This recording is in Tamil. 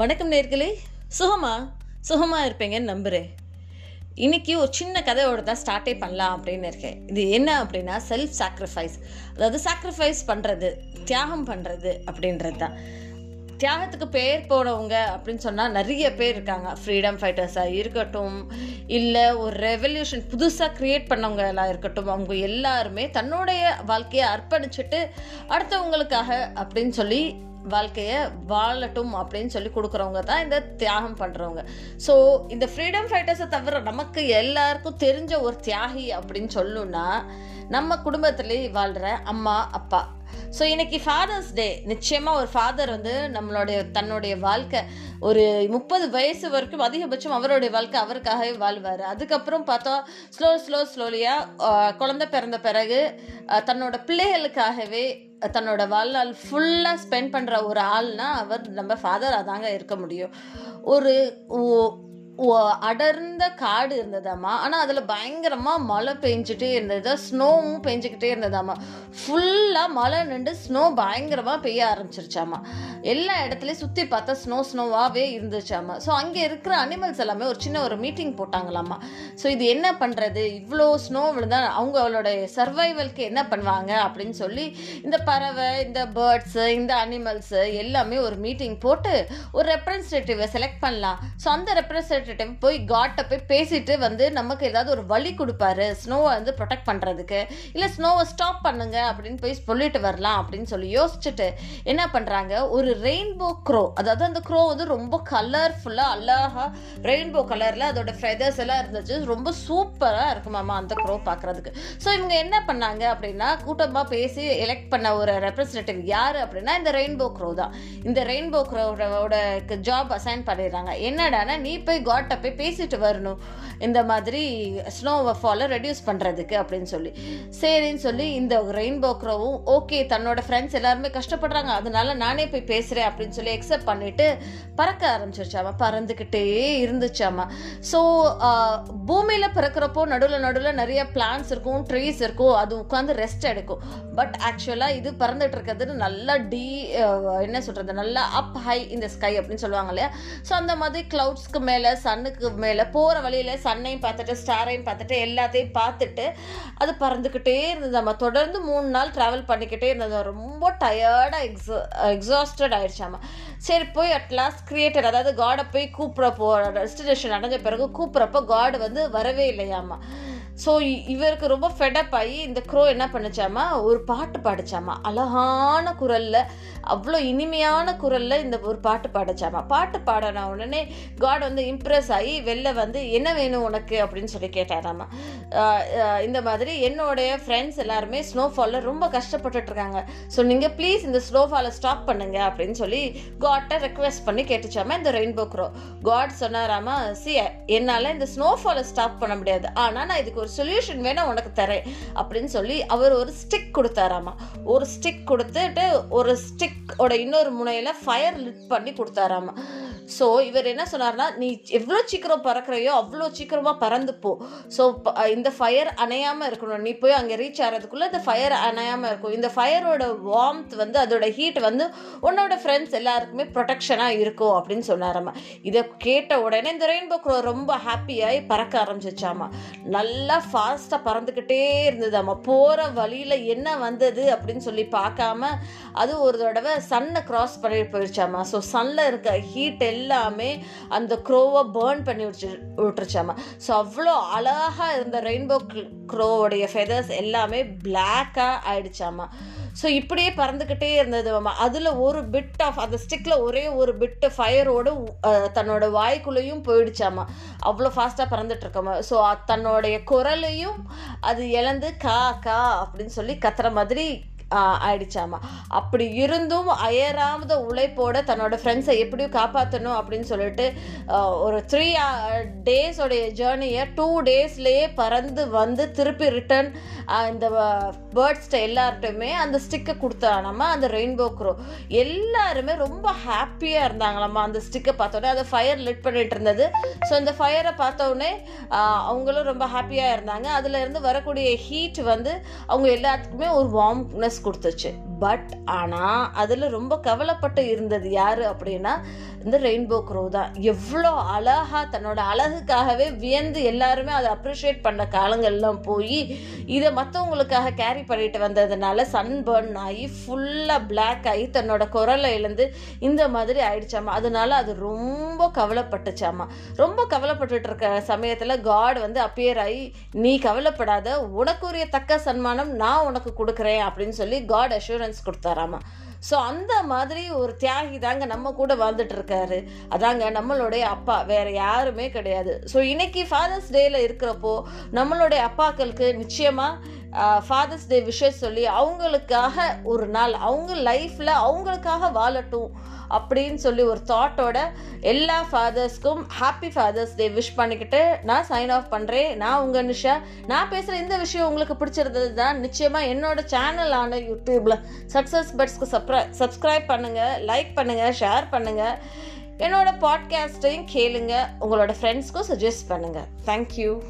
வணக்கம் நேர்களே. சுகமா? சுகமாக இருப்பீங்கன்னு நம்புகிறேன் இன்றைக்கி ஒரு சின்ன கதையோட தான் ஸ்டார்ட்டே பண்ணலாம் அப்படின்னு இருக்கேன். இது என்ன அப்படின்னா செல்ஃப் சாக்ரிஃபைஸ் அதாவது சாக்ரிஃபைஸ் பண்ணுறது தியாகம் பண்ணுறது அப்படின்றது தான். தியாகத்துக்கு பேர் போனவங்க அப்படின்னு சொன்னால் நிறைய பேர் இருக்காங்க. ஃப்ரீடம் ஃபைட்டர்ஸாக இருக்கட்டும் இல்லை ஒரு ரெவல்யூஷன் புதுசாக க்ரியேட் பண்ணவங்களா இருக்கட்டும் அவங்க எல்லாருமே தன்னுடைய வாழ்க்கையை அர்ப்பணிச்சுட்டு அடுத்தவங்களுக்காக அப்படின்னு சொல்லி வாழ்க்கையை வாழட்டும் அப்படின்னு சொல்லி கொடுக்குறவங்க தான் இந்த தியாகம் பண்ணுறவங்க ஸோ இந்த ஃப்ரீடம் ஃபைட்டர்ஸை தவிர நமக்கு எல்லாருக்கும் தெரிஞ்ச ஒரு தியாகி அப்படின்னு சொல்லணும்னா நம்ம குடும்பத்திலே வாழ்கிற அம்மா அப்பா. ஸோ இன்னைக்கு ஃபாதர்ஸ் டே நிச்சயமாக ஒரு ஃபாதர் வந்து நம்மளுடைய தன்னுடைய வாழ்க்கை ஒரு முப்பது வயசு வரைக்கும் அதிகபட்சம் அவருடைய வாழ்க்கை அவருக்காகவே வாழ்வார். அதுக்கப்புறம் பார்த்தா ஸ்லோ ஸ்லோ ஸ்லோலியாக குழந்தை பிறந்த பிறகு தன்னோட பிள்ளைகளுக்காகவே தன்னோட வாழ்நாள் ஃபுல்லாக ஸ்பெண்ட் பண்ணுற ஒரு ஆள்னா அவர் நம்ம ஃபாதராக தாங்க இருக்க முடியும். ஒரு ஓ- அடர்ந்த காடு இருந்ததாம்மா. ஆனால் அதில் பயங்கரமாக மழை பெஞ்சிட்டே இருந்தது ஸ்னோவும் பெஞ்சிக்கிட்டே இருந்ததாம்மா. ஃபுல்லாக மழை நின்று ஸ்னோ பயங்கரமாக பெய்ய ஆரம்பிச்சிருச்சாம்மா. எல்லா இடத்துலையும் சுற்றி பார்த்தா ஸ்னோ ஸ்னோவாகவே இருந்துச்சாம்மா. ஸோ அங்கே இருக்கிற அனிமல்ஸ் எல்லாமே ஒரு சின்ன ஒரு மீட்டிங் போட்டாங்களாம்மா. ஸோ இது என்ன பண்ணுறது இவ்வளோ ஸ்னோ விழுந்தா அவங்களோட சர்வைவல்க்கு என்ன பண்ணுவாங்க? அப்படின்னு சொல்லி இந்த பறவை இந்த பேர்ட்ஸு இந்த அனிமல்ஸு எல்லாமே ஒரு மீட்டிங் போட்டு ஒரு ரெப்ரசன்டேட்டிவை செலக்ட் பண்ணலாம். ஸோ அந்த ரெப்ரசன்டேட்டிவ் போய் காட்டை போய் பேசிட்டு வந்து நமக்கு ஏதாவது ஒரு வழி கொடுப்பாரு. ஸ்னோவை வந்து ப்ரொடெக்ட் பண்ணுறதுக்கு இல்லை ஸ்னோவை ஸ்டாப் பண்ணுங்க அப்படின்னு போய் சொல்லிட்டு வரலாம் அப்படின்னு சொல்லி யோசிச்சுட்டு என்ன பண்ணுறாங்க ஒரு ரெயின்போ க்ரோ அதாவது அந்த க்ரோ வந்து ரொம்ப கலர்ஃபுல்லாக அழகா ரெயின்போ கலரில் அதோட ஃபெதர்ஸ் எல்லாம் இருந்துச்சு. ரொம்ப சூப்பராக இருக்குமாமா அந்த க்ரோ பார்க்குறதுக்கு ஸோ இவங்க என்ன பண்ணாங்க அப்படின்னா கூட்டமாக பேசி எலெக்ட் பண்ண ஒரு ரெப்ரஸன்டேட்டிவ் யார் அப்படின்னா இந்த ரெயின்போ க்ரோ தான். இந்த ரெயின்போ க்ரோவோட ஜாப் அசைன் பண்ணிடுறாங்க. என்னடானா நீ போய் காட்டை போய் பேசிட்டு வரணும். இந்த மாதிரி ஸ்னோவை ஃபாலை ரெடியூஸ் பண்ணுறதுக்கு அப்படின்னு சொல்லி. சரின்னு சொல்லி இந்த ரெயின்போ க்ரோவும் ஓகே தன்னோட ஃப்ரெண்ட்ஸ் எல்லாருமே கஷ்டப்படுறாங்க. அதனால நானே போய் பேசுகிறேன் அப்படின்னு சொல்லி எக்ஸெப்ட் பண்ணிட்டு பறக்க ஆரம்பிச்சிருச்சாமா? பறந்துக்கிட்டே இருந்துச்சாமா? ஸோ பூமியில் பிறக்கிறப்போ நடுவில் நடுவில் நிறைய பிளான்ஸ் இருக்கும் ட்ரீஸ் இருக்கும். அது உட்காந்து ரெஸ்ட் எடுக்கும். பட் ஆக்சுவலாக இது பறந்துட்டு இருக்கிறது நல்லா டி என்ன சொல்கிறது நல்லா அப் ஹை இந்த ஸ்கை அப்படின்னு சொல்லுவாங்க இல்லையா? ஸோ அந்த மாதிரி க்ளவுட்ஸ்க்கு மேலே சன்னுக்கு மேலே போகிற வழியில் சன்னையும் பார்த்துட்டு ஸ்டாரையும் பார்த்துட்டு எல்லாத்தையும் பார்த்துட்டு அது பறந்துக்கிட்டே இருந்தது நம்ம தொடர்ந்து மூணு நாள் ட்ராவல் பண்ணிக்கிட்டே இருந்தது. ரொம்ப டயர்டாக எக்ஸா எக்ஸாஸ்டட் ஆயிடுச்சாமா சரி போய் அட்லாஸ்ட் கிரியேட்டர் அதாவது காடை போய் கூப்பிட்றப்போ டெஸ்டினேஷன் அடைஞ்ச பிறகு கூப்பிட்றப்போ காடு வந்து வரவே இல்லையாமா ஸோ இவருக்கு ரொம்ப ஃபெடப் ஆகி இந்த க்ரோ என்ன பண்ணுச்சாமா ஒரு பாட்டு பாடிச்சாமா அழகான குரலில் அவ்வளோ இனிமையான குரலில் இந்த ஒரு பாட்டு பாடிச்சாமா பாட்டு பாடின உடனே காட் வந்து இம்ப்ரெஸ் ஆகி வெளில வந்து என்ன வேணும் உனக்கு? அப்படின்னு சொல்லி கேட்டாராமா இந்த மாதிரி என்னுடைய ஃப்ரெண்ட்ஸ் எல்லாருமே ஸ்னோஃபாலில் ரொம்ப கஷ்டப்பட்டுட்ருக்காங்க. ஸோ நீங்கள் ப்ளீஸ் இந்த ஸ்னோஃபாலை ஸ்டாப் பண்ணுங்க அப்படின்னு சொல்லி காட்டை ரெக்வெஸ்ட் பண்ணி கேட்டுச்சாமா இந்த ரெயின்போ க்ரோ காட் சொன்னாராமா சி என்னால் இந்த ஸ்னோஃபாலை ஸ்டாப் பண்ண முடியாது. ஆனால் நான் இதுக்கு ஒரு சொல்யூஷன் வேணால் உனக்கு தரேன் அப்படின்னு சொல்லி அவர் ஒரு ஸ்டிக் கொடுத்தாராமா. ஒரு ஸ்டிக் கொடுத்துட்டு ஒரு ஸ்டிக்கோட இன்னொரு முனையில் ஃபயர் லிட் பண்ணி கொடுத்தாராமா. ஸோ இவர் என்ன சொன்னார்னா நீ எவ்வளோ சீக்கிரம் பறக்கிறையோ அவ்வளோ சீக்கிரமாக பறந்து போ. ஸோ இந்த ஃபயர் அணையாமல் இருக்கணும். நீ போய் அங்கே ரீச் ஆகிறதுக்குள்ளே இந்த ஃபயர் அணையாமல் இருக்கும். இந்த ஃபயரோட வார்ம்த் வந்து அதோட ஹீட் வந்து உன்னோட ஃப்ரெண்ட்ஸ் எல்லாருக்குமே ப்ரொடெக்ஷனாக இருக்கும் அப்படின்னு சொன்னாராமா. இதை கேட்ட உடனே இந்த ரெயின்போ க்ரோ ரொம்ப ஹாப்பியாகி பறக்க ஆரம்பிச்சிச்சாமா. நல்லா ஃபாஸ்ட்டாக பறந்துக்கிட்டே இருந்ததாம்மா போகிற வழியில் என்ன வந்தது அப்படின்னு சொல்லி பார்க்காம அது ஒரு தடவை சன்னை க்ராஸ் பண்ணிட்டு போயிடுச்சாமா ஸோ சன்னில் இருக்க ஹீட்டு எல்லாமே அந்த க்ரோவை பேர்ன் பண்ணி விட்டு விட்டுருச்சாமா. ஸோ அவ்வளோ அழகாக இருந்த ரெயின்போ க்ரோவோடைய ஃபெதர்ஸ் எல்லாமே பிளாக்காக ஆயிடுச்சாமா. ஸோ இப்படியே பறந்துக்கிட்டே இருந்தது அதில் ஒரு பிட் ஆஃப் அந்த ஸ்டிக்கில் ஒரே ஒரு பிட்டு ஃபயரோடு தன்னோட வாய்க்குள்ளேயும் போயிடுச்சாமா அவ்வளோ ஃபாஸ்ட்டாக பறந்துட்டுருக்கோமா ஸோ தன்னுடைய குரலையும் அது இழந்து கா கா அப்படின்னு சொல்லி கத்துற மாதிரி ஆயிடுச்சாமா அப்படி இருந்தும் அயராமத உழைப்போட தன்னோட ஃப்ரெண்ட்ஸை எப்படியும் காப்பாற்றணும் அப்படின்னு சொல்லிட்டு ஒரு த்ரீ டேஸோடைய ஜேர்னியை டூ டேஸ்லேயே பறந்து வந்து திருப்பி ரிட்டர்ன் இந்த பேர்ட்ஸ்ட எல்லார்ட்டையுமே அந்த ஸ்டிக்கை கொடுத்தானாமா அந்த ரெயின்போ க்ரோ எல்லாருமே ரொம்ப ஹாப்பியாக இருந்தாங்களாம்மா அந்த ஸ்டிக்கை பார்த்தோன்னே அதை ஃபயர் லிட் பண்ணிட்டு இருந்தது. ஸோ அந்த ஃபயரை பார்த்தோன்னே அவங்களும் ரொம்ப ஹாப்பியாக இருந்தாங்க. அதுலேருந்து வரக்கூடிய ஹீட் வந்து அவங்க எல்லாத்துக்குமே ஒரு வார்ம்னஸ் கொடுத்துச்சு. பட் ஆனால் அதில் ரொம்ப கவலைப்பட்டு இருந்தது யார் அப்படின்னா இந்த ரெயின்போ க்ரோ தான். எவ்வளோ அழகா தன்னோட அழகுக்காகவே வியந்து எல்லாருமே அதை அப்ரிஷியேட் பண்ண காலங்கள்லாம் போய் இதை மற்றவங்களுக்காக கேரி பண்ணிட்டு வந்ததுனால சன்பர்ன் ஆகி ஃபுல்லாக பிளாக் ஆகி தன்னோட குரலை இழந்து இந்த மாதிரி ஆயிடுச்சாமா. அதனால அது ரொம்ப கவலைப்பட்டுச்சாமா. ரொம்ப கவலைப்பட்டுட்டு இருக்க சமயத்தில் காட் வந்து அப்பியர் ஆகி நீ கவலைப்படாத உனக்குரிய தக்க சன்மானம் நான் உனக்கு கொடுக்குறேன் அப்படின்னு சொல்லி காட் அஷூரன்ஸ் கொடுத்தாராமா. ஸோ அந்த மாதிரி ஒரு தியாகி தாங்க நம்ம கூட வாழ்ந்துட்டு இருக்காரு அதாங்க நம்மளுடைய அப்பா வேற யாருமே கிடையாது. ஸோ இன்னைக்கு ஃபாதர்ஸ் டேல இருக்கிறப்போ நம்மளுடைய அப்பாக்களுக்கு நிச்சயமா ஃபாதர்ஸ் டே விஷஸ் சொல்லி அவங்களுக்காக ஒரு நாள் அவங்க லைஃப்பில் அவங்களுக்காக வாழட்டும் அப்படின்னு சொல்லி ஒரு தாட்டோட எல்லா ஃபாதர்ஸ்க்கும் ஹாப்பி ஃபாதர்ஸ் டே விஷ் பண்ணிக்கிட்டு நான் சைன் ஆஃப் பண்ணுறேன் நான் உங்கள் நிஷா நான் பேசுகிற இந்த விஷயம் உங்களுக்கு பிடிச்சிருந்தது தான் நிச்சயமாக என்னோட சேனலான யூடியூப்பில் சக்ஸஸ் பட்ஸ்க்கு சப்ரை சப்ஸ்கிரைப் பண்ணுங்கள் லைக் பண்ணுங்கள் ஷேர் பண்ணுங்கள் என்னோட பாட்காஸ்ட்டையும் கேளுங்க. உங்களோட ஃப்ரெண்ட்ஸ்க்கும் சஜஸ்ட் பண்ணுங்கள் தேங்க்யூ